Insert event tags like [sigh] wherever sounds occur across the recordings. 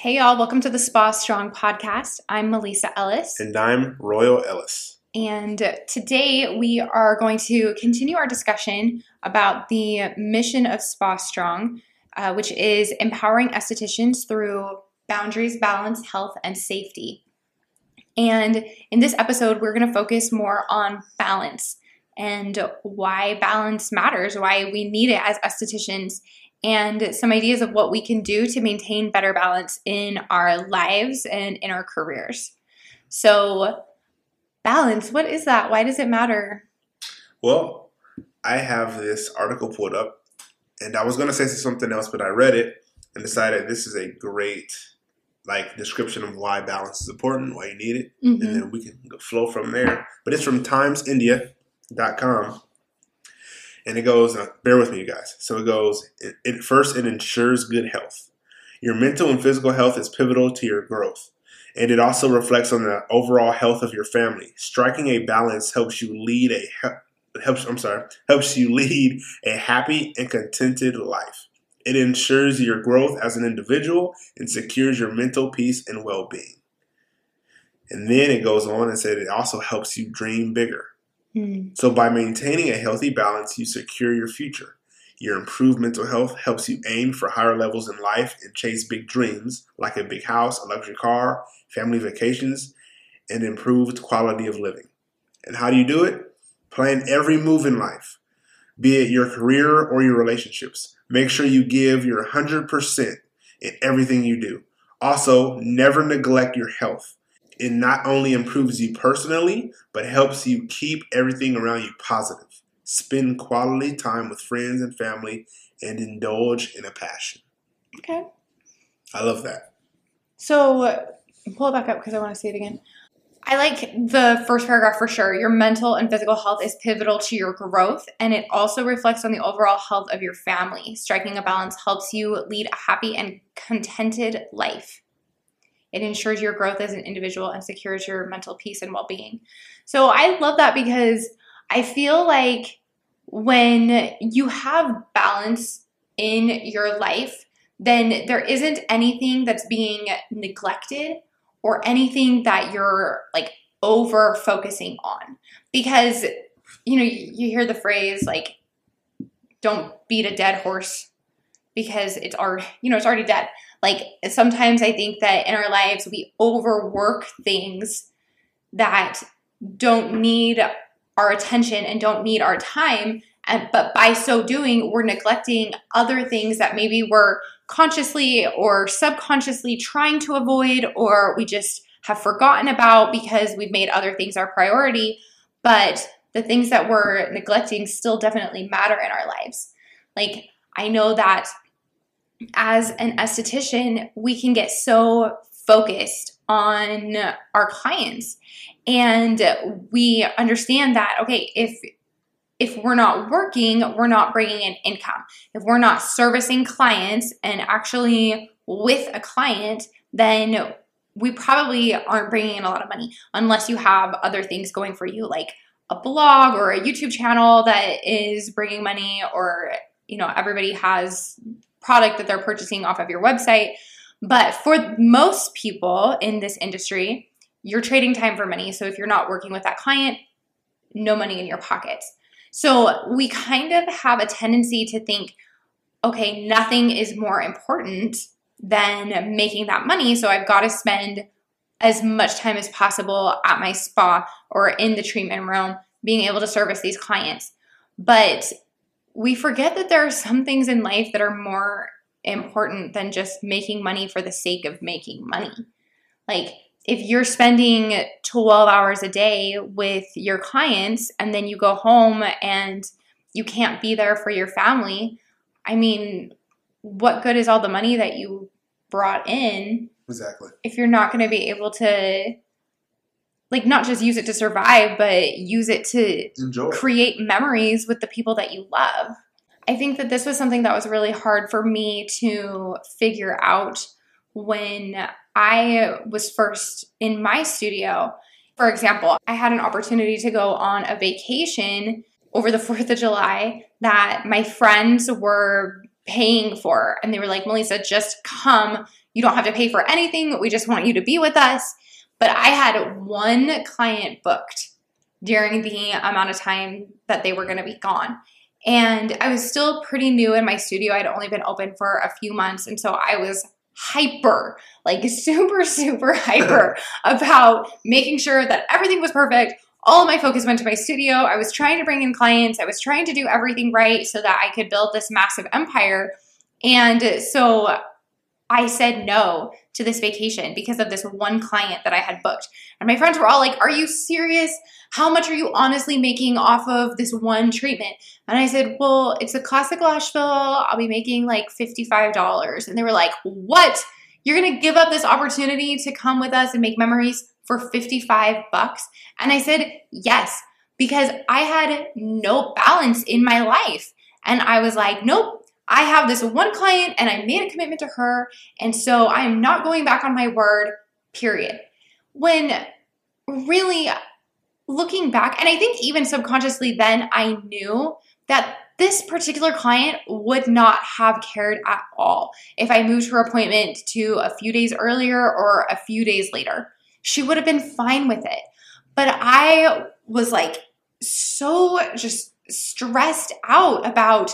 Hey, y'all, welcome to the Spa Strong podcast. I'm M'Lisa Ellis. And I'm Royal Ellis. And today we are going to continue our discussion about the mission of Spa Strong, uh, which is empowering estheticians through boundaries, balance, health, and safety. And in this episode, we're going to focus more on balance and why balance matters, why we need it as estheticians, and some ideas of what we can do to maintain better balance in our lives and in our careers. So, balance, what is that? Why does it matter? Well, I have this article pulled up, and I was going to say something else, but I read it and decided this is a great like description of why balance is important, why you need it, mm-hmm. and then we can flow from there. But it's from timesindia.com. And it goes, uh, bear with me, you guys. So it goes, it, it, first, it ensures good health. Your mental and physical health is pivotal to your growth. And it also reflects on the overall health of your family. Striking a balance helps you lead a helps I'm sorry, helps you [laughs] lead a happy and contented life. It ensures your growth as an individual and secures your mental peace and well-being. And then it goes on and said it also helps you dream bigger. Mm. So, by maintaining a healthy balance, you secure your future. Your improved mental health helps you aim for higher levels in life and chase big dreams like a big house, a luxury car, family vacations, and improved quality of living. And how do you do it? Plan every move in life, be it your career or your relationships. Make sure you give your 100% in everything you do. Also, never neglect your health it not only improves you personally, but helps you keep everything around you positive. Spend quality time with friends and family and indulge in a passion. Okay. I love that. So, pull it back up because I want to see it again. I like the first paragraph for sure. Your mental and physical health is pivotal to your growth, and it also reflects on the overall health of your family. Striking a balance helps you lead a happy and contented life. It ensures your growth as an individual and secures your mental peace and well being. So I love that because I feel like when you have balance in your life, then there isn't anything that's being neglected or anything that you're like over focusing on. Because, you know, you, hear the phrase like, don't beat a dead horse because it's already, you know, it's already dead. Like sometimes I think that in our lives we overwork things that don't need our attention and don't need our time. And, but by so doing, we're neglecting other things that maybe we're consciously or subconsciously trying to avoid, or we just have forgotten about because we've made other things our priority. But the things that we're neglecting still definitely matter in our lives. Like, I know that as an esthetician, we can get so focused on our clients. And we understand that okay if if we're not working we're not bringing in income. If we're not servicing clients and actually with a client then we probably aren't bringing in a lot of money unless you have other things going for you like a blog or a YouTube channel that is bringing money or you know everybody has product that they're purchasing off of your website. But for most people in this industry, you're trading time for money. So if you're not working with that client, no money in your pocket. So we kind of have a tendency to think, okay, nothing is more important than making that money. So I've got to spend as much time as possible at my spa or in the treatment room being able to service these clients. But we forget that there are some things in life that are more important than just making money for the sake of making money. Like, if you're spending 12 hours a day with your clients and then you go home and you can't be there for your family, I mean, what good is all the money that you brought in? Exactly. If you're not going to be able to like not just use it to survive, but use it to Enjoy. create memories with the people that you love. I think that this was something that was really hard for me to figure out when I was first in my studio. For example, I had an opportunity to go on a vacation over the [laughs] 4th of July that my friends were paying for. And they were like, M'Lisa, just come you don't have to pay for anything. We just want you to be with us. But I had one client booked during the amount of time that they were going to be gone. And I was still pretty new in my studio. I'd only been open for a few months. And so I was hyper, like [laughs] super, super hyper [laughs] about making sure that everything was perfect. All of my focus went to my studio. I was trying to bring in clients. I was trying to do everything right so that I could build this massive empire. And so I said no to this vacation because of this one client that I had booked. And my friends were all like, Are you serious? How much are you honestly making off of this one treatment? And I said, Well, it's a classic lash fill. I'll be making like $55. And they were like, What? You're gonna give up this opportunity to come with us and make memories for 55 bucks? And I said, Yes, because I had no balance in my life. And I was like, Nope, I have this one client and I made a commitment to her. And so I am not going back on my word, period. When really looking back, and I think even subconsciously then I knew that this particular client would not have cared at all if I moved her appointment to a few days earlier or a few days later. She would have been fine with it. But I was like so just stressed out about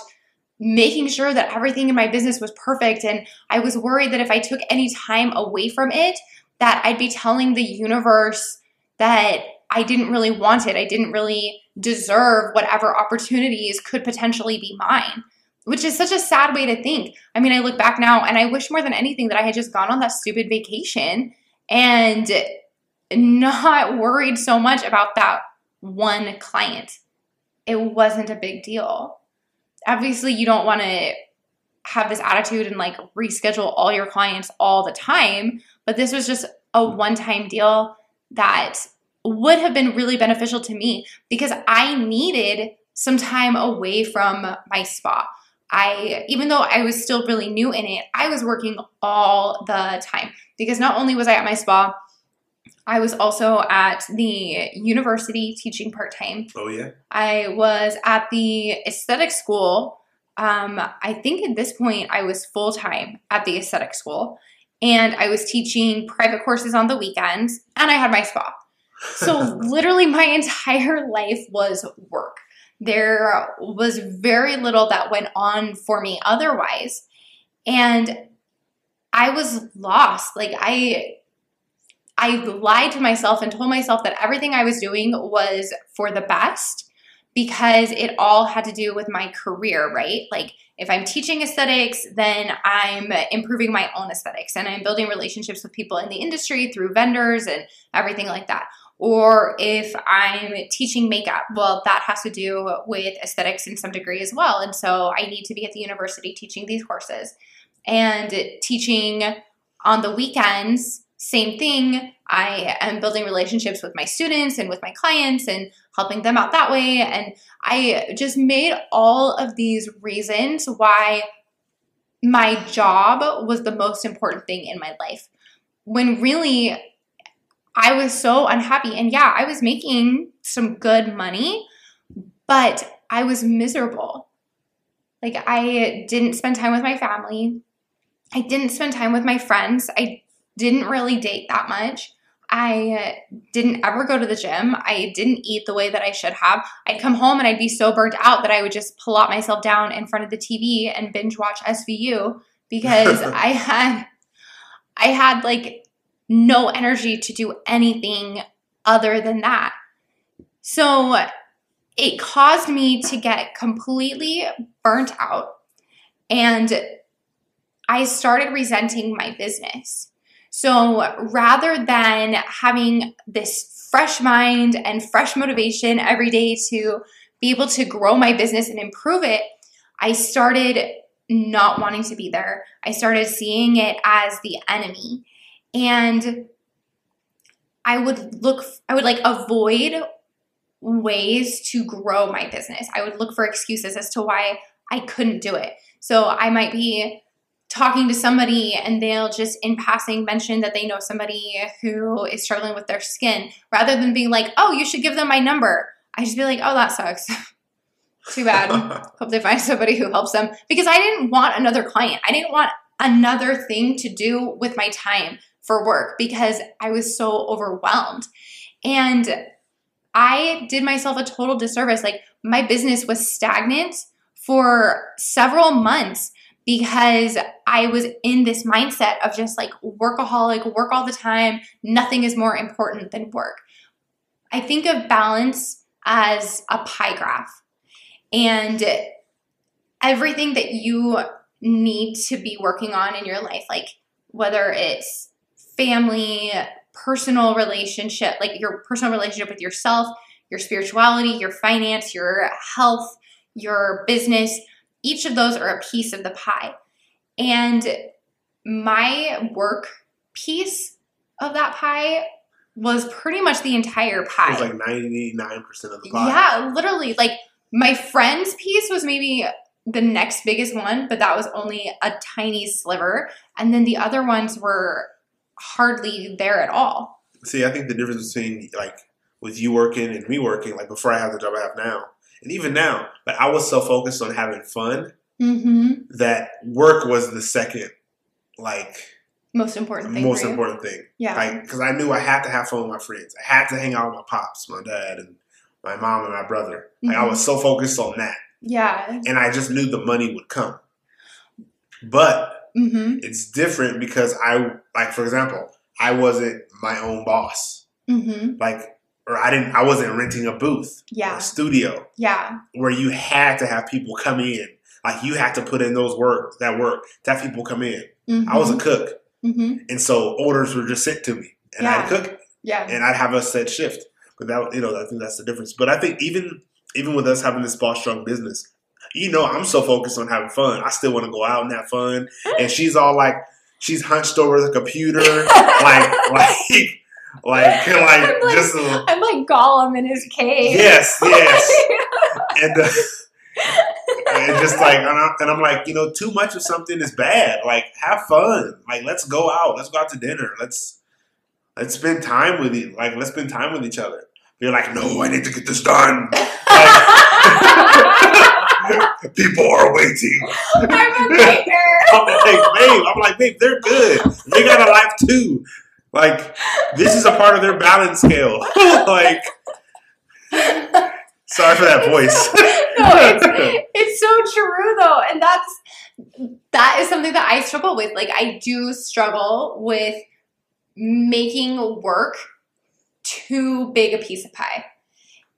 making sure that everything in my business was perfect and I was worried that if I took any time away from it that I'd be telling the universe that I didn't really want it. I didn't really deserve whatever opportunities could potentially be mine, which is such a sad way to think. I mean, I look back now and I wish more than anything that I had just gone on that stupid vacation and not worried so much about that one client. It wasn't a big deal obviously you don't want to have this attitude and like reschedule all your clients all the time, but this was just a one time deal that would have been really beneficial to me because I needed some time away from my spa. I even though I was still really new in it, I was working all the time because not only was I at my spa, I was also at the university teaching part time. Oh, yeah. I was at the aesthetic school. Um, I think at this point I was full time at the aesthetic school and I was teaching private courses on the weekends and I had my spa. So, [laughs] literally, my entire life was work. There was very little that went on for me otherwise. And I was lost. Like, I I lied to myself and told myself that everything I was doing was for the best because it all had to do with my career, right? Like if I'm teaching aesthetics, then I'm improving my own aesthetics and I'm building relationships with people in the industry through vendors and everything like that. Or if I'm teaching makeup, well, that has to do with aesthetics in some degree as well. And so I need to be at the university teaching these courses and teaching on the weekends same thing. I am building relationships with my students and with my clients and helping them out that way. And I just made all of these reasons why my job was the most important thing in my life. When really, I was so unhappy. And yeah, I was making some good money, but I was miserable. Like, I didn't spend time with my family. I didn't spend time with my friends. I didn't really date that much. I uh, didn't ever go to the gym. I didn't eat the way that I should have. I'd come home and I'd be so burnt out that I would just plop myself down in front of the TV and binge watch SVU [laughs] because I had I had like no energy to do anything other than that. So it caused me to get completely burnt out and I started resenting my business. So rather than having this fresh mind and fresh motivation every day to be able to grow my business and improve it, I started not wanting to be there. I started seeing it as the enemy. And I would look, I would like avoid ways to grow my business. I would look for excuses as to why I couldn't do it. So I might be talking to somebody and they'll just in passing mention that they know somebody who is struggling with their skin rather than being like, oh, you should give them my number. I just be like, oh, that sucks. [laughs] Too bad. [laughs] Hope they find somebody who helps them because I didn't want another client. I didn't want another thing to do with my time for work because I was so overwhelmed. And I did myself a total disservice. Like my business was stagnant for several months because I was in this mindset of just like workaholic, work all the time, nothing is more important than work. I think of balance as a pie graph. And everything that you need to be working on in your life, like whether it's family, personal relationship, like your personal relationship with yourself, your spirituality, your finance, your health, your business, each of those are a piece of the pie. And my work piece of that pie was pretty much the entire pie. It was like ninety nine percent of the pie. Yeah, literally. Like my friend's piece was maybe the next biggest one, but that was only a tiny sliver. And then the other ones were hardly there at all. See, I think the difference between like with you working and me working, like before I have the job I have now, and even now, but I was so focused on having fun Mm-hmm. that work was the second, like Most important thing. most important thing. Yeah. Like, because I knew I had to have fun with my friends. I had to hang out with my pops, my dad, and my mom and my brother. Like, I Mhm. was so focused on that, yeah. and I just knew the money would come. But Mm-hmm. it's different because I, like, for example, I wasn't my own boss. Mm-hmm. Like, or I didn't, I wasn't renting a booth, Yeah. a studio Yeah. where you had to have people come in. Like, you had to put in those work, that work to have people come in. Mm-hmm. I was a cook, Mm-hmm. and so orders were just sent to me, and I'd cook Yeah. and I'd have a set shift. But that you know, I think that's the difference. But I think even even with us having this Spa Strong business, you know, I'm so focused on having fun. I still want to go out and have fun. And she's all like, she's hunched over the computer, [laughs] like like [laughs] like like I'm like- just uh, I'm like Gollum in his cave. yes, [laughs] yes, [laughs] and. Uh, and just like, and, I, and I'm like, you know, too much of something is bad. Like, have fun. Like, let's go out. Let's go out to dinner. Let's let's spend time with you. Like, let's spend time with each other. You're like, no, I need to get this done. Like, people are waiting. I'm a nightmare. I'm like, babe. I'm like, babe. They're good. They got a life too. Like, this is a part of their balance scale. [laughs] like, sorry for that voice. no, [laughs] it's, it's so true though, and that's that is something that I struggle with. Like I do struggle with making work too big a piece of pie,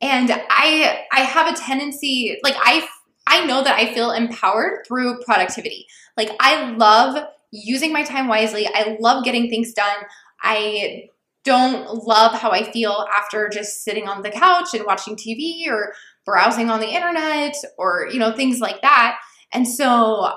and I I have a tendency like I I know that I feel empowered through productivity. Like I love using my time wisely. I love getting things done. I don't love how I feel after just sitting on the couch and watching TV or browsing on the internet or you know things like that. And so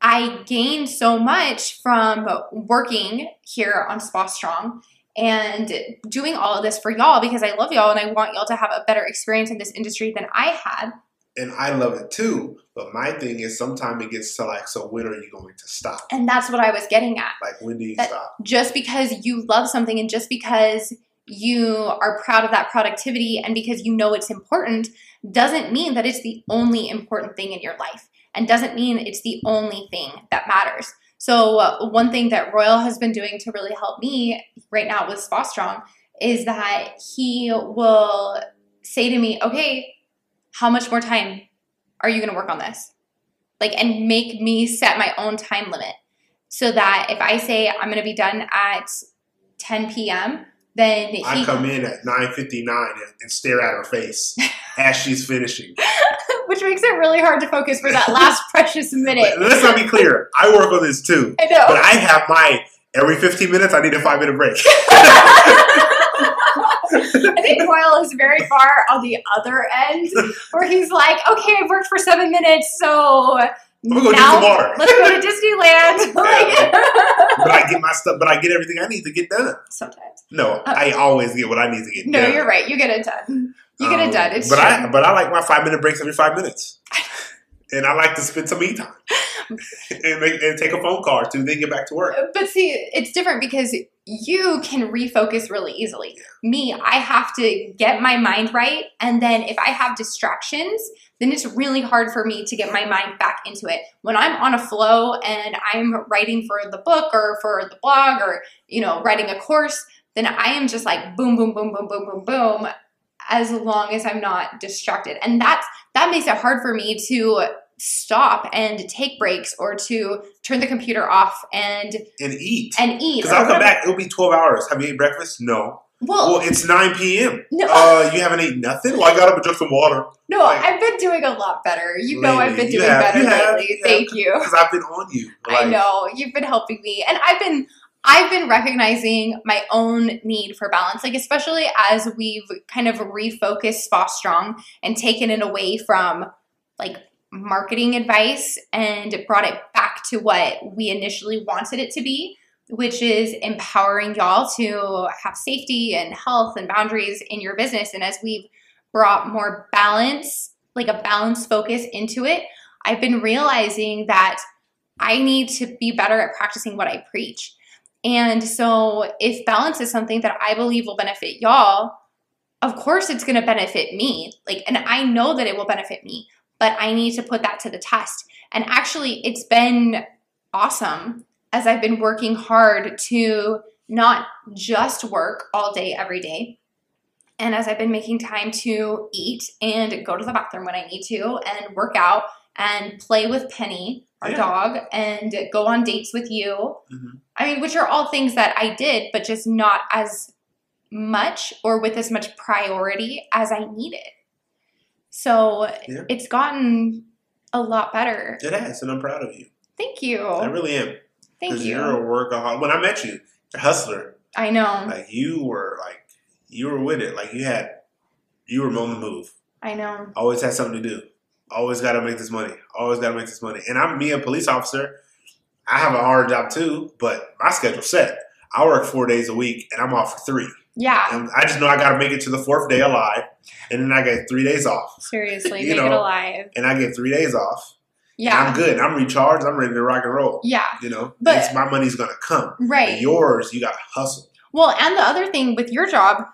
I gained so much from working here on Spa Strong and doing all of this for y'all because I love y'all and I want y'all to have a better experience in this industry than I had. And I love it too. But my thing is, sometimes it gets to like, so when are you going to stop? And that's what I was getting at. Like, when do you That- stop? just because you love something and just because you are proud of that productivity and because you know it's important doesn't mean that it's the only important thing in your life and doesn't mean it's the only thing that matters. So, uh, one thing that Royal has been doing to really help me right now with Spa Strong is that he will say to me, Okay, how much more time are you going to work on this? Like, and make me set my own time limit so that if I say I'm going to be done at 10 p.m., then he I come in at 9.59 and, and stare at her face [laughs] as she's finishing. [laughs] which makes it really hard to focus for that last [laughs] precious minute. But let's not be clear. I work on this too. I know. But I have my, every 15 minutes, I need a five minute break. [laughs] I think Royal is very far on the other end, where he's like, "Okay, I've worked for seven minutes, so go now some let's go to Disneyland." [laughs] like, but I get my stuff, but I get everything I need to get done. sometimes. No, I always get what I need to get Uh, No, done. you're right. You get it done. You get Um, it done. It's but true. I but I like my five minute breaks every five minutes, [laughs] and I like to spend some me time [laughs] and, make, and take a phone call two, then get back to work. But see, it's different because you can refocus really easily. Me, I have to get my mind right. And then if I have distractions, then it's really hard for me to get my mind back into it. When I'm on a flow and I'm writing for the book or for the blog or, you know, writing a course, then I am just like boom, boom, boom, boom, boom, boom, boom, as long as I'm not distracted. And that's that makes it hard for me to stop and take breaks or to turn the computer off and and eat. and eat. Because I'll come back, it'll be 12 hours. Have you eaten breakfast? No. Well, Well, it's 9 p.m. no, Uh, you haven't eaten nothing? Well, I got up and drank some water. no, like- I've been doing a lot better. You know, I've been doing have, better have, lately. you have. Thank you. Because I've been on you. I know you've been helping me, and I've been I've been recognizing my own need for balance, like especially as we've kind of refocused Spa Strong and taken it away from like marketing advice and brought it back to what we initially wanted it to be, which is empowering y'all to have safety and health and boundaries in your business. And as we've brought more balance, like a balanced focus into it, I've been realizing that I need to be better at practicing what I preach. And so, if balance is something that I believe will benefit y'all, of course it's going to benefit me. Like, and I know that it will benefit me, but I need to put that to the test. And actually, it's been awesome as I've been working hard to not just work all day, every day. And as I've been making time to eat and go to the bathroom when I need to and work out and play with Penny, our Yeah. dog, and go on dates with you. Mhm. I mean, which are all things that I did, but just not as much or with as much priority as I needed. So Yeah. it's gotten a lot better. It has, and I'm proud of you. Thank you. I really am. Thank you. you're a workaholic. When I met you, a hustler. I know. Like, you were, like, you were with it. Like, you had, you were on the move. I know. Always had something to do. Always got to make this money. Always got to make this money. And I'm me, a police officer. I have a hard job too, but my schedule's set. I work four days a week, and I'm off for three. Yeah. And I just know I got to make it to the fourth day alive, and then I get three days off, Seriously, [laughs] You make it know, alive. and I get three days off. Yeah. I'm good. I'm recharged. I'm ready to rock and roll. Yeah. You know, But- my money's gonna come. Right. Yours, you got to hustle. Well, and the other thing with your job,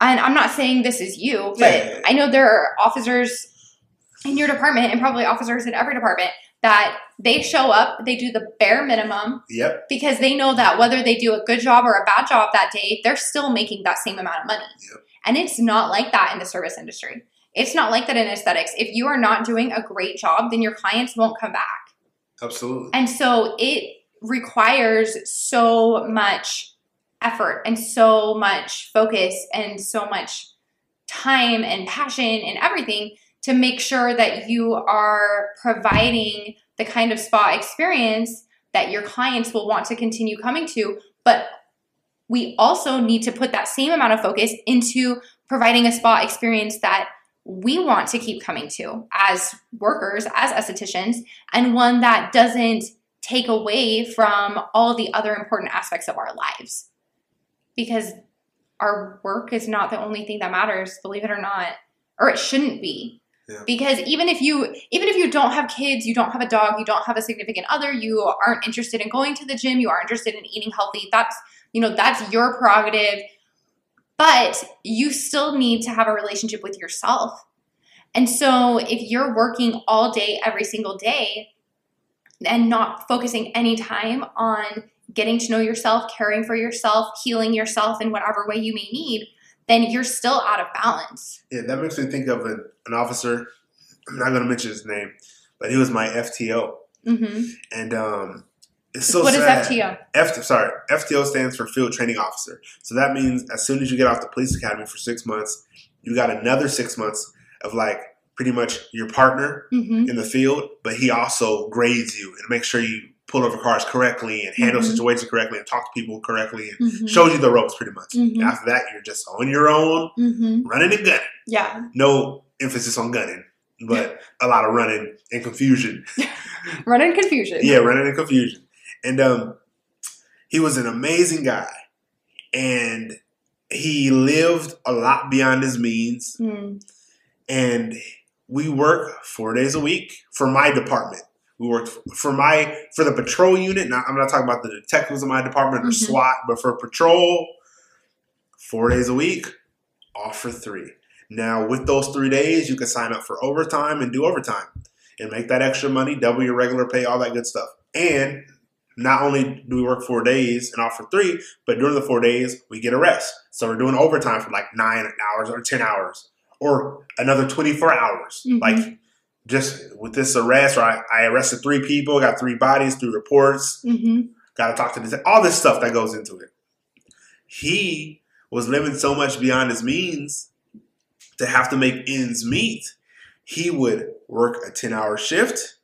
and I'm not saying this is you, but Yeah. I know there are officers in your department and probably officers in every department that they show up, they do the bare minimum Yep. because they know that whether they do a good job or a bad job that day, they're still making that same amount of money. Yep. And it's not like that in the service industry. It's not like that in aesthetics. If you are not doing a great job, then your clients won't come back. Absolutely. And so it requires so much effort and so much focus and so much time and passion and everything to make sure that you are providing the kind of spa experience that your clients will want to continue coming to. But we also need to put that same amount of focus into providing a spa experience that we want to keep coming to as workers, as estheticians, and one that doesn't take away from all the other important aspects of our lives. Because our work is not the only thing that matters, believe it or not, or it shouldn't be. Because even if you even if you don't have kids, you don't have a dog, you don't have a significant other, you aren't interested in going to the gym, you aren't interested in eating healthy, that's you know, that's your prerogative. But you still need to have a relationship with yourself. And so if you're working all day, every single day, and not focusing any time on getting to know yourself, caring for yourself, healing yourself in whatever way you may need, then you're still out of balance. Yeah, that makes me think of an, an officer. [clears throat] I'm not going to mention his name, but he was my FTO, hmm and um, it's so what is sad. FTO? F sorry, FTO stands for Field Training Officer. So that means as soon as you get off the police academy for six months, you got another six months of like pretty much your partner hmm in the field, but he also grades you and makes sure you pull over cars correctly and handle Mhm. situations correctly and talk to people correctly and hmm shows you the ropes pretty much. Mhm. After that, you're just on your own, hmm running and gunning. Yeah. No emphasis on gunning, but a lot of running and confusion. [laughs] Running confusion. Yeah, running and confusion. And um, he was an amazing guy, and he lived a lot beyond his means. Mm. And we work four days a week for my department. We worked for my for the patrol unit. Now I'm not talking about the detectives in my department or Mhm. SWAT, but for patrol, four days a week, off for three. Now, with those three days, you can sign up for overtime and do overtime and make that extra money, double your regular pay, all that good stuff. And not only do we work four days and off for three, but during the four days, we get a rest. So we're doing overtime for like nine hours or 10 hours or another 24 hours. Mhm. Like, just with this arrest, or I, I arrested three people, got three bodies, three reports, Mm-hmm. got to talk to this, all this stuff that goes into it. He was living so much beyond his means to have to make ends meet. He would work a 10 hour shift,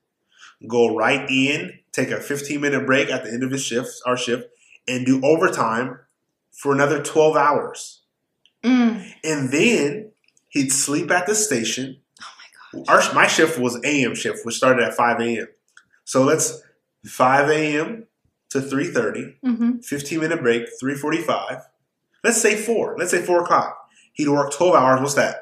go right in, take a 15 minute break at the end of his shift, our shift, and do overtime for another 12 hours. Mm. And then he'd sleep at the station. Our, my shift was AM shift, which started at 5 a.m. So let's 5 a.m. to 3.30. Mm-hmm. 15 minute break, 345. Let's say four. Let's say four o'clock. He'd work 12 hours. What's that?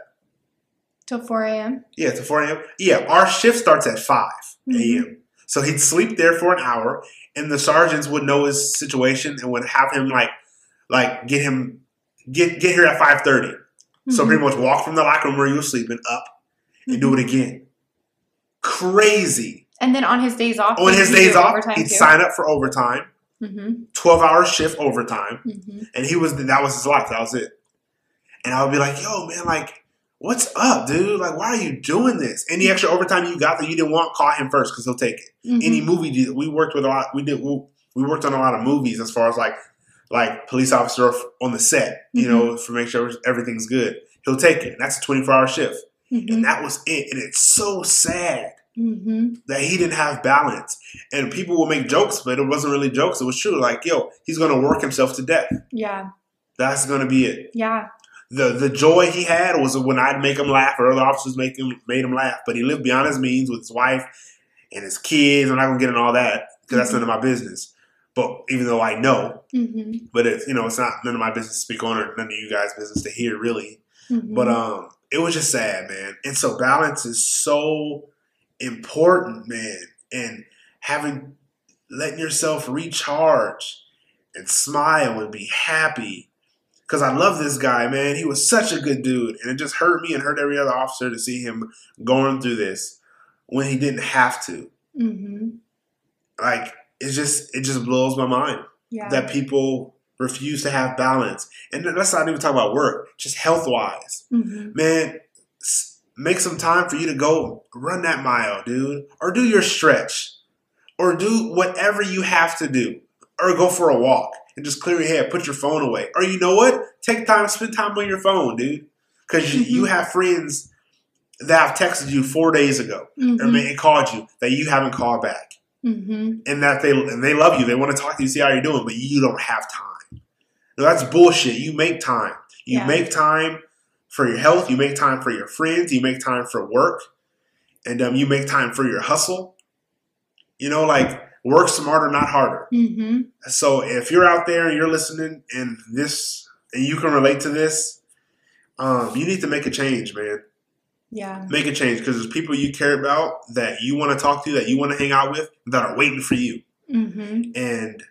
Till 4 a.m. Yeah, till 4 a.m. Yeah, our shift starts at 5 a.m. Mhm. So he'd sleep there for an hour, and the sergeants would know his situation and would have him like, like get him get get here at 5:30. So Mhm. pretty much walk from the locker room where you were sleeping up and do it again. Crazy. And then on his days off, On his days off, he'd too? sign up for overtime, Mm-hmm. 12 hour shift overtime. Mm-hmm. and he was that was his life. That was it. And I would be like, "Yo, man, like, what's up, dude? Like, why are you doing this? Any extra overtime you got that you didn't want, call him first because he'll take it. Mm-hmm. Any movie we worked with a lot. We did. We, worked on a lot of movies as far as like like police officer on the set, you know, for make sure everything's good. He'll take it. That's a twenty four hour shift, Mm-hmm. and that was it. And it's so sad Mm-hmm. that he didn't have balance. And people will make jokes, but it wasn't really jokes. It was true. Like, yo, he's gonna work himself to death. Yeah. That's gonna be it. Yeah. the the joy he had was when I'd make him laugh or other officers make him made him laugh. But he lived beyond his means with his wife and his kids. I'm not gonna get into all that because that's none of my business. But even though I know, Mm-hmm. but it's you know it's not none of my business to speak on or none of you guys' business to hear really. Mm-hmm. But um, it was just sad, man. And so balance is so important, man. And having letting yourself recharge and smile and be happy. Cause I love this guy, man. He was such a good dude, and it just hurt me and hurt every other officer to see him going through this when he didn't have to. Mm-hmm. Like it just it just blows my mind Yeah. that people refuse to have balance. And let's not even talk about work, just health wise mm-hmm. man, make some time for you to go run that mile, dude, or do your stretch, or do whatever you have to do, or go for a walk and just clear your head, put your phone away, or you know what, take time, spend time on your phone, dude, because you, you have friends that have texted you four days ago or Mm-hmm. may called you that you haven't called back, Mm-hmm. and that they and they love you, they want to talk to you, see how you're doing, but you don't have time. That's bullshit. You make time. You Yeah. make time for your health. You make time for your friends. You make time for work, and um, you make time for your hustle. You know, like work smarter, not harder. Mm-hmm. So if you're out there and you're listening, and this, and you can relate to this, um, you need to make a change, man. Yeah. Make a change because there's people you care about that you want to talk to, that you want to hang out with, that are waiting for you. Mm-hmm. And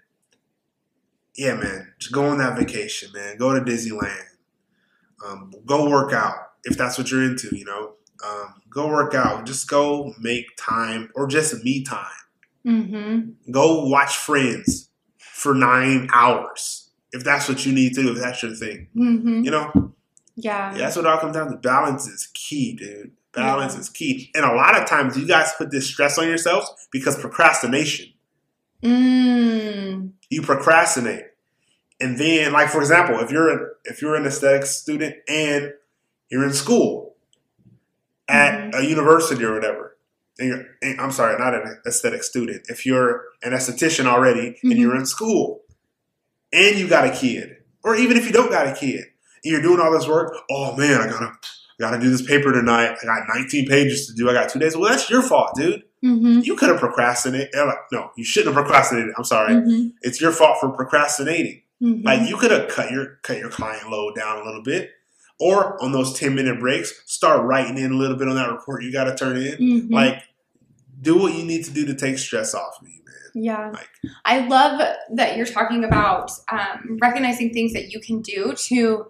yeah, man, just go on that vacation, man. Go to Disneyland. Um, go work out if that's what you're into. You know, um, go work out. Just go make time or just me time. Mm-hmm. Go watch Friends for nine hours if that's what you need to do. If that's your thing, Mm-hmm. you know. Yeah. Yeah, that's what it all comes down to. Balance is key, dude. Balance Yeah. is key. And a lot of times, you guys put this stress on yourselves because procrastination. Mm. you procrastinate and then like for example if you're a, if you're an aesthetics student and you're in school at a university or whatever and you're and- i'm sorry not an aesthetic student if you're an esthetician already and Mhm. you're in school and you got a kid or even if you don't got a kid and you're doing all this work oh man i gotta gotta do this paper tonight i got 19 pages to do i got two days well that's your fault dude Mm-hmm. you could have procrastinated no you shouldn't have procrastinated i'm sorry Mm-hmm. it's your fault for procrastinating. Mm-hmm. Like you could have cut your cut your client load down a little bit, or on those ten minute breaks, start writing in a little bit on that report you got to turn in. Mhm. Like, do what you need to do to take stress off me, man. Yeah. Like, I love that you're talking about um, recognizing things that you can do to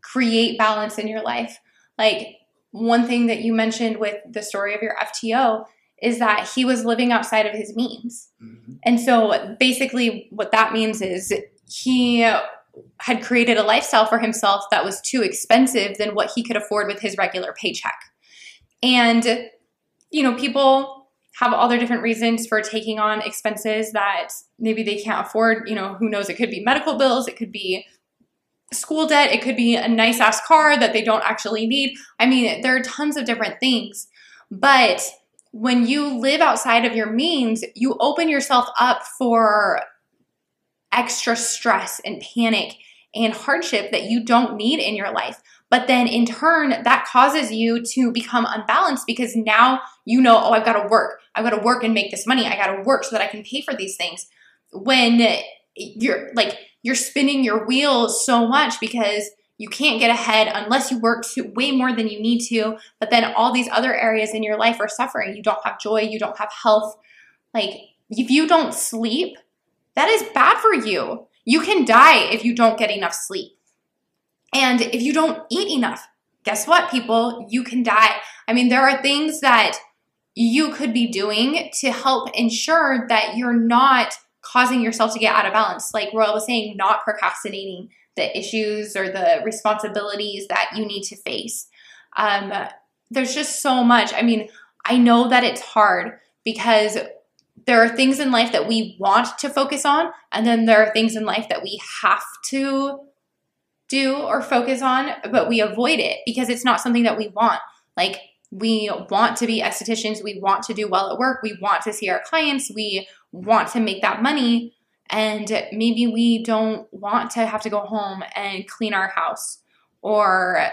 create balance in your life. Like one thing that you mentioned with the story of your FTO is that he was living outside of his means. Mhm. And so basically, what that means is he had created a lifestyle for himself that was too expensive than what he could afford with his regular paycheck. And, you know, people have all their different reasons for taking on expenses that maybe they can't afford. You know, who knows? It could be medical bills, it could be school debt, it could be a nice ass car that they don't actually need. I mean, there are tons of different things. But when you live outside of your means, you open yourself up for extra stress and panic and hardship that you don't need in your life. But then in turn, that causes you to become unbalanced because now you know, oh, I've got to work. I've got to work and make this money. I got to work so that I can pay for these things. When you're like, you're spinning your wheels so much because you can't get ahead unless you work to, way more than you need to. But then all these other areas in your life are suffering. You don't have joy, you don't have health. Like, if you don't sleep, that is bad for you. You can die if you don't get enough sleep. And if you don't eat enough, guess what, people? You can die. I mean, there are things that you could be doing to help ensure that you're not causing yourself to get out of balance. Like Royal was saying, not procrastinating the issues or the responsibilities that you need to face. Um, there's just so much. I mean, I know that it's hard because there are things in life that we want to focus on, and then there are things in life that we have to do or focus on, but we avoid it because it's not something that we want. Like, we want to be estheticians, we want to do well at work, we want to see our clients, we want to make that money, and maybe we don't want to have to go home and clean our house or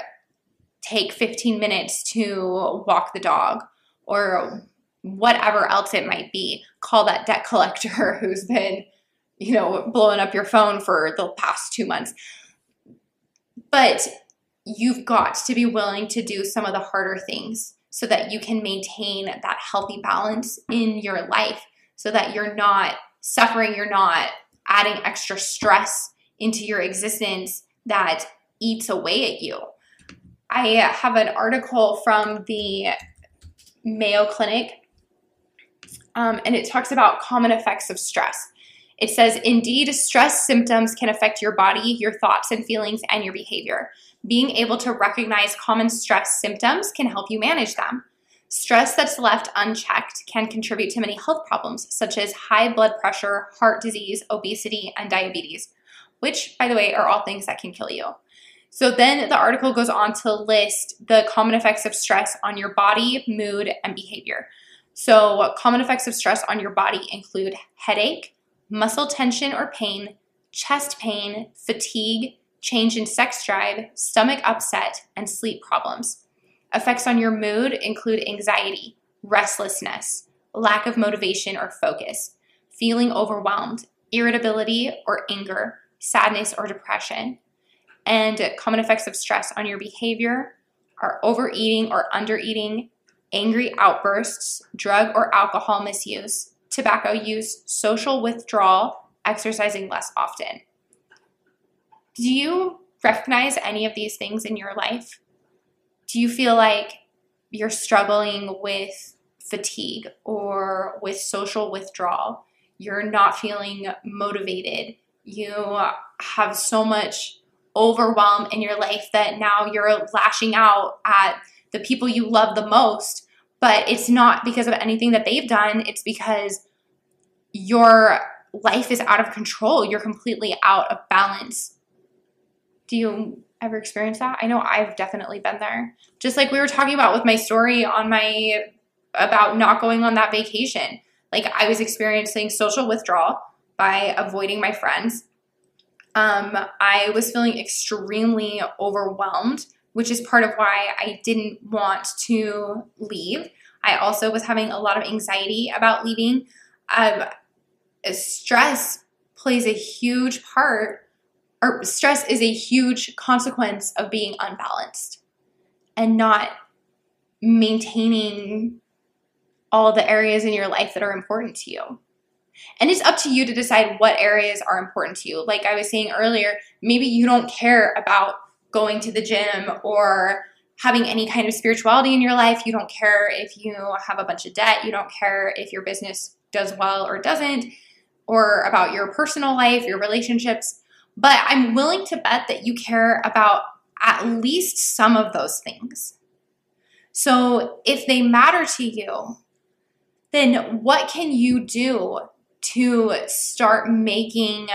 take 15 minutes to walk the dog or whatever else it might be. Call that debt collector [laughs] who's been, you know, blowing up your phone for the past two months. But you've got to be willing to do some of the harder things so that you can maintain that healthy balance in your life so that you're not suffering, you're not adding extra stress into your existence that eats away at you. I have an article from the Mayo Clinic, um, and it talks about common effects of stress. It says, indeed, stress symptoms can affect your body, your thoughts and feelings, and your behavior. Being able to recognize common stress symptoms can help you manage them. Stress that's left unchecked can contribute to many health problems, such as high blood pressure, heart disease, obesity, and diabetes, which, by the way, are all things that can kill you. So then the article goes on to list the common effects of stress on your body, mood, and behavior. So, common effects of stress on your body include headache, muscle tension or pain, chest pain, fatigue, change in sex drive, stomach upset, and sleep problems. Effects on your mood include anxiety, restlessness, lack of motivation or focus, feeling overwhelmed, irritability or anger, sadness or depression. And common effects of stress on your behavior are overeating or undereating, angry outbursts, drug or alcohol misuse, tobacco use, social withdrawal, exercising less often. Do you recognize any of these things in your life? Do you feel like you're struggling with fatigue or with social withdrawal? You're not feeling motivated. You have so much overwhelm in your life that now you're lashing out at the people you love the most, but it's not because of anything that they've done. It's because your life is out of control. You're completely out of balance. Do you ever experience that? I know I've definitely been there. Just like we were talking about with my story on my about not going on that vacation. Like I was experiencing social withdrawal by avoiding my friends. Um, I was feeling extremely overwhelmed, which is part of why I didn't want to leave. I also was having a lot of anxiety about leaving. Um, stress plays a huge part or stress is a huge consequence of being unbalanced and not maintaining all the areas in your life that are important to you. And it's up to you to decide what areas are important to you. Like I was saying earlier, maybe you don't care about going to the gym or having any kind of spirituality in your life. You don't care if you have a bunch of debt. You don't care if your business does well or doesn't, or about your personal life, your relationships. But I'm willing to bet that you care about at least some of those things. So if they matter to you, then what can you do to start making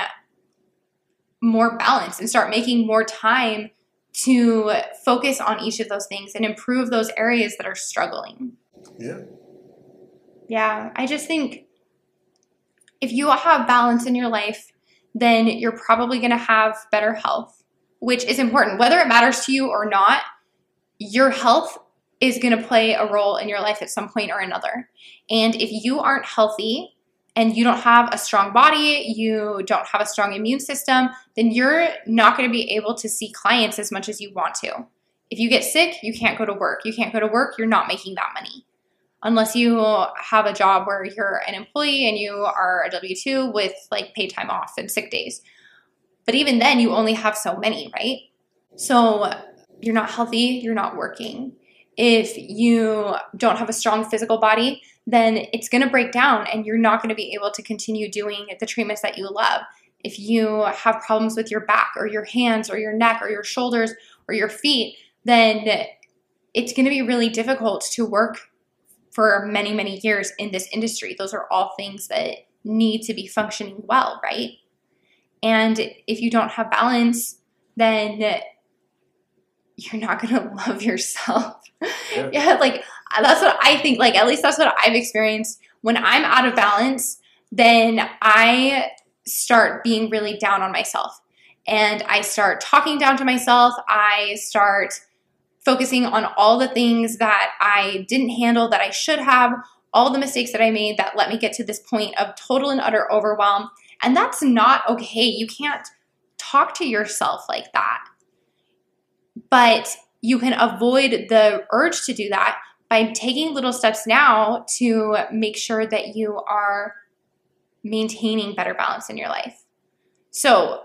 more balance and start making more time to focus on each of those things and improve those areas that are struggling? Yeah. Yeah, I just think if you have balance in your life, then you're probably going to have better health, which is important. Whether it matters to you or not, your health is going to play a role in your life at some point or another. And if you aren't healthy and you don't have a strong body, you don't have a strong immune system, then you're not going to be able to see clients as much as you want to. If you get sick, you can't go to work. You can't go to work, you're not making that money. Unless you have a job where you're an employee and you are a W 2 with like paid time off and sick days. But even then, you only have so many, right? So you're not healthy, you're not working if you don't have a strong physical body, then it's to break down and you're not to be able to continue doing the treatments that you love. If you have problems with your back or your hands or your neck or your shoulders or your feet, then it's to be really difficult to work for many, many years in this industry. Those are all things that need to be functioning well, right? And if you don't have balance, then you're not going [laughs] to love yourself. Yeah. [laughs] yeah, like that's what I think. Like, at least that's what I've experienced. When I'm out of balance, then I start being really down on myself. And I start talking down to myself. I start focusing on all the things that I didn't handle that I should have, all the mistakes that I made that let me get to this point of total and utter overwhelm. And that's not okay. You can't talk to yourself like that. But you can avoid the urge to do that by taking little steps now to make sure that you are maintaining better balance in your life. So,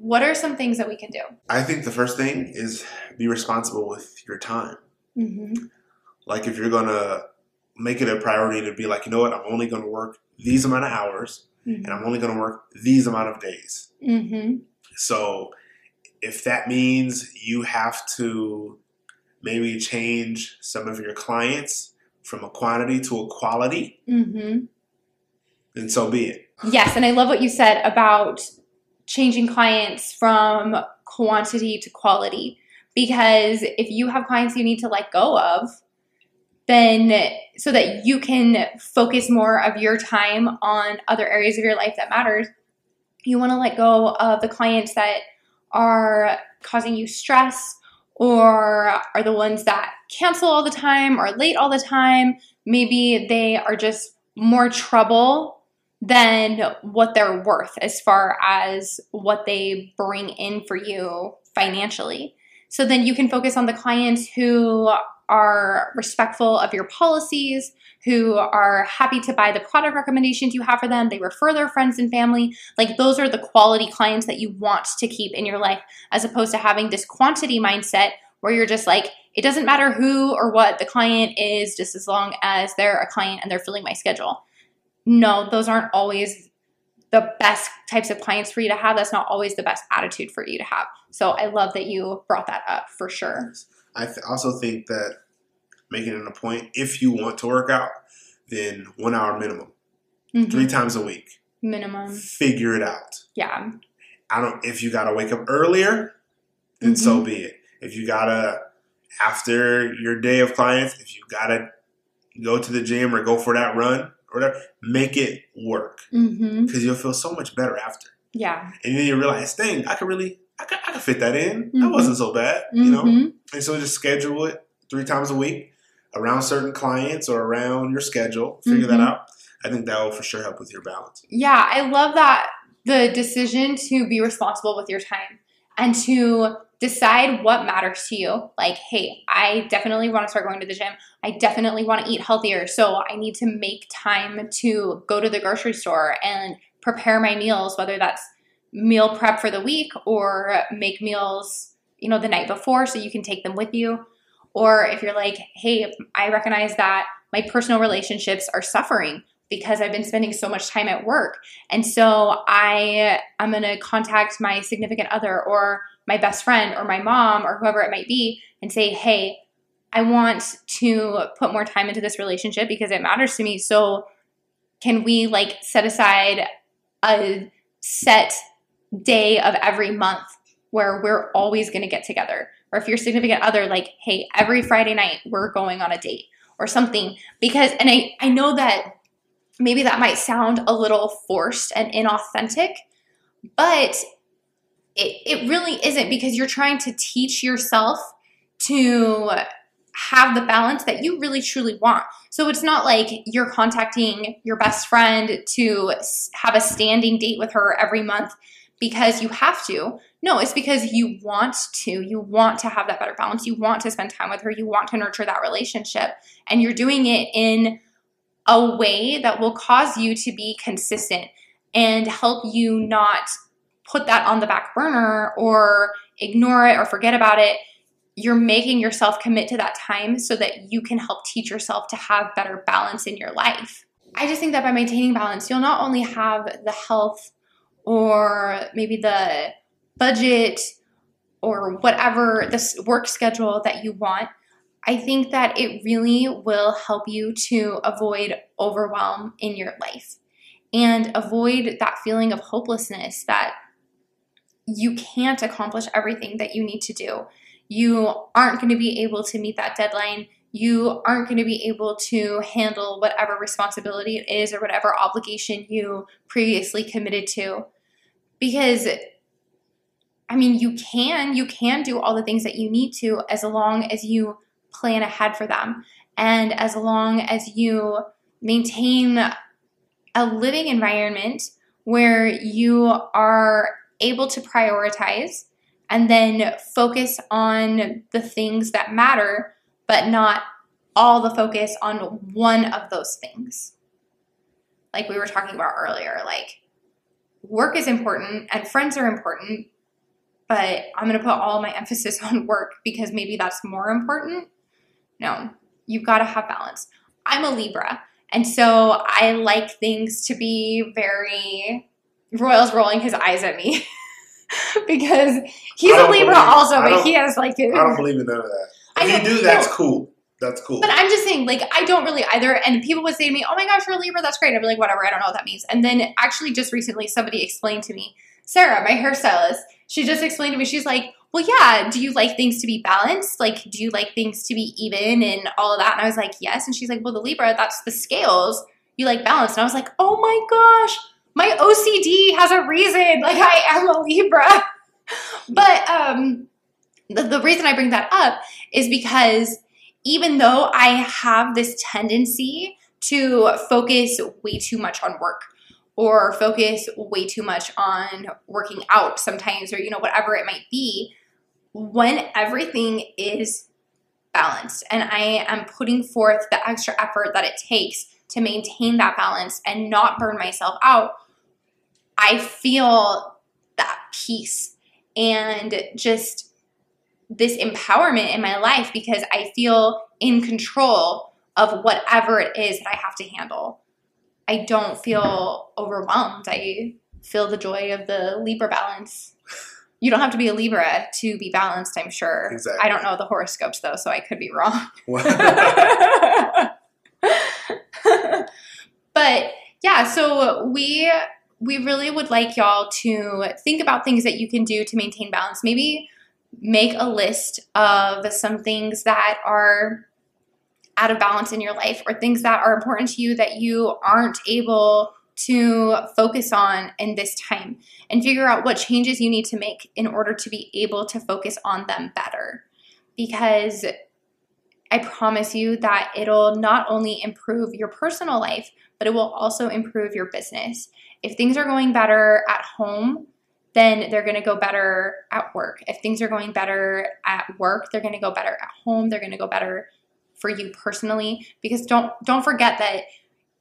what are some things that we can do? I think the first thing is be responsible with your time. Mm-hmm. Like, if you're going to make it a priority to be like, you know what, I'm only going to work these amount of hours mm-hmm. and I'm only going to work these amount of days. Mm-hmm. So, if that means you have to maybe change some of your clients from a quantity to a quality, mm-hmm. then so be it. Yes, and I love what you said about changing clients from quantity to quality because if you have clients you need to let go of, then so that you can focus more of your time on other areas of your life that matters, you want to let go of the clients that are causing you stress or are the ones that cancel all the time or late all the time. Maybe they are just more trouble than what they're worth as far as what they bring in for you financially. So then you can focus on the clients who are respectful of your policies, who are happy to buy the product recommendations you have for them. They refer their friends and family. Like those are the quality clients that you want to keep in your life, as opposed to having this quantity mindset where you're just like, it doesn't matter who or what the client is, just as long as they're a client and they're filling my schedule. No, those aren't always the best types of clients for you to have. That's not always the best attitude for you to have. So I love that you brought that up for sure. I th- also think that making it a point, if you want to work out, then one hour minimum, mm-hmm. three times a week. Minimum. Figure it out. Yeah. I don't, if you got to wake up earlier, then mm-hmm. so be it. If you got to, after your day of clients, if you got to go to the gym or go for that run or whatever, make it work because mm-hmm. you'll feel so much better after. Yeah. And then you realize, dang, I could really I could, I could fit that in. Mm-hmm. That wasn't so bad, mm-hmm. you know. Mm-hmm. And so just schedule it three times a week around certain clients or around your schedule. Figure mm-hmm. that out. I think that will for sure help with your balance. Yeah, I love that the decision to be responsible with your time and to decide what matters to you. Like, hey, I definitely want to start going to the gym. I definitely want to eat healthier. So I need to make time to go to the grocery store and prepare my meals, whether that's meal prep for the week or make meals, you know, the night before so you can take them with you. Or if you're like, hey, I recognize that my personal relationships are suffering because I've been spending so much time at work. And so I I'm going to contact my significant other or my best friend or my mom or whoever it might be and say, "Hey, I want to put more time into this relationship because it matters to me. So can we like set aside a set day of every month where we're always going to get together? Or if your significant other like, "Hey, every Friday night we're going on a date." Or something because and I I know that maybe that might sound a little forced and inauthentic, but it, it really isn't because you're trying to teach yourself to have the balance that you really truly want. So it's not like you're contacting your best friend to have a standing date with her every month because you have to. No, it's because you want to. You want to have that better balance. You want to spend time with her. You want to nurture that relationship. And you're doing it in a way that will cause you to be consistent and help you not put that on the back burner or ignore it or forget about it. You're making yourself commit to that time so that you can help teach yourself to have better balance in your life. I just think that by maintaining balance, you'll not only have the health or maybe the budget or whatever this work schedule that you want, I think that it really will help you to avoid overwhelm in your life and avoid that feeling of hopelessness that you can't accomplish everything that you need to do. You aren't going to be able to meet that deadline. You aren't going to be able to handle whatever responsibility it is or whatever obligation you previously committed to. Because I mean, you can, you can do all the things that you need to as long as you plan ahead for them. And as long as you maintain a living environment where you are able to prioritize and then focus on the things that matter, but not all the focus on one of those things. Like we were talking about earlier, like work is important and friends are important, but I'm going to put all my [laughs] emphasis on work because maybe that's more important no, you've got to have balance. I'm a Libra, and so I like things to be very. Royal's rolling his eyes at me [laughs] because he's a Libra also, but he has like. I don't believe in none of that. If I you do, that's cool. That's cool. But I'm just saying, like, I don't really either. And people would say to me, "Oh my gosh, you're a Libra. That's great." I'd be like, "Whatever. I don't know what that means." And then actually, just recently, somebody explained to me, Sarah, my hairstylist, she just explained to me. She's like, well, yeah, do you like things to be balanced? Like, do you like things to be even and all of that? And I was like, yes. And she's like, well, the Libra, that's the scales. You like balance. And I was like, oh my gosh, my OCD has a reason. Like, I am a Libra. [laughs] but um, the, the reason I bring that up is because even though I have this tendency to focus way too much on work, or focus way too much on working out sometimes or you know whatever it might be when everything is balanced and I am putting forth the extra effort that it takes to maintain that balance and not burn myself out, I feel that peace and just this empowerment in my life because I feel in control of whatever it is that I have to handle. I don't feel overwhelmed. I feel the joy of the Libra balance you don't have to be a Libra to be balanced, I'm sure. Exactly. I don't know the horoscopes though, so I could be wrong. [laughs] [laughs] [laughs] but yeah, so we we really would like y'all to think about things that you can do to maintain balance. Maybe make a list of some things that are out of balance in your life or things that are important to you that you aren't able to focus on in this time and figure out what changes you need to make in order to be able to focus on them better. Because I promise you that it'll not only improve your personal life, but it will also improve your business. If things are going better at home, then they're going to go better at work. If things are going better at work, they're going to go better at home. They're going to go better for you personally because don't don't forget that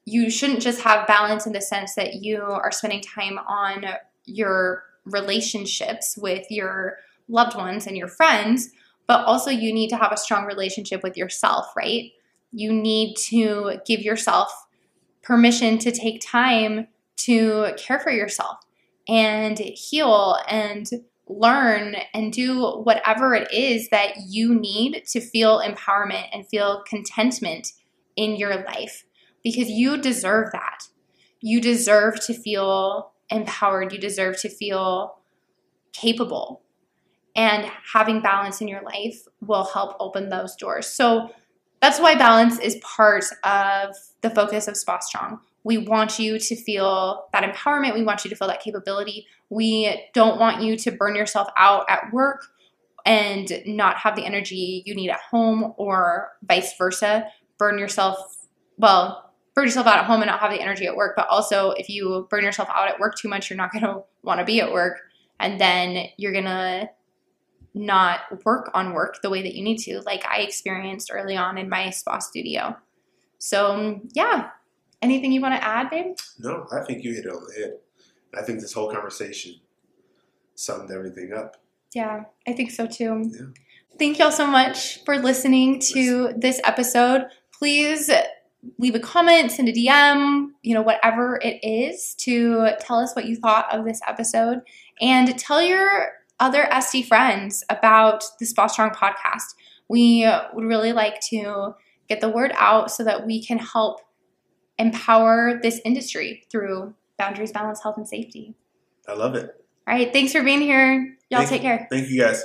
you shouldn't just have balance in the sense that you are spending time on your relationships with your loved ones and your friends, but also you need to have a strong relationship with yourself, right? You need to give yourself permission to take time to care for yourself and heal and learn and do whatever it is that you need to feel empowerment and feel contentment in your life because you deserve that. You deserve to feel empowered, you deserve to feel capable. And having balance in your life will help open those doors. So that's why balance is part of the focus of Spa Strong. We want you to feel that empowerment. We want you to feel that capability. We don't want you to burn yourself out at work and not have the energy you need at home or vice versa. Burn yourself, well, burn yourself out at home and not have the energy at work. But also, if you burn yourself out at work too much, you're not going to want to be at work. And then you're going to not work on work the way that you need to, like I experienced early on in my spa studio. So, yeah. Anything you want to add, babe? No, I think you hit it on the head. I think this whole conversation summed everything up. Yeah, I think so too. Yeah. Thank y'all so much for listening to this episode. Please leave a comment, send a DM, you know, whatever it is to tell us what you thought of this episode and tell your other SD friends about the Spa Strong podcast. We would really like to get the word out so that we can help empower this industry through boundaries, balance, health, and safety. I love it. All right. Thanks for being here. Y'all Thank take care. Thank you guys.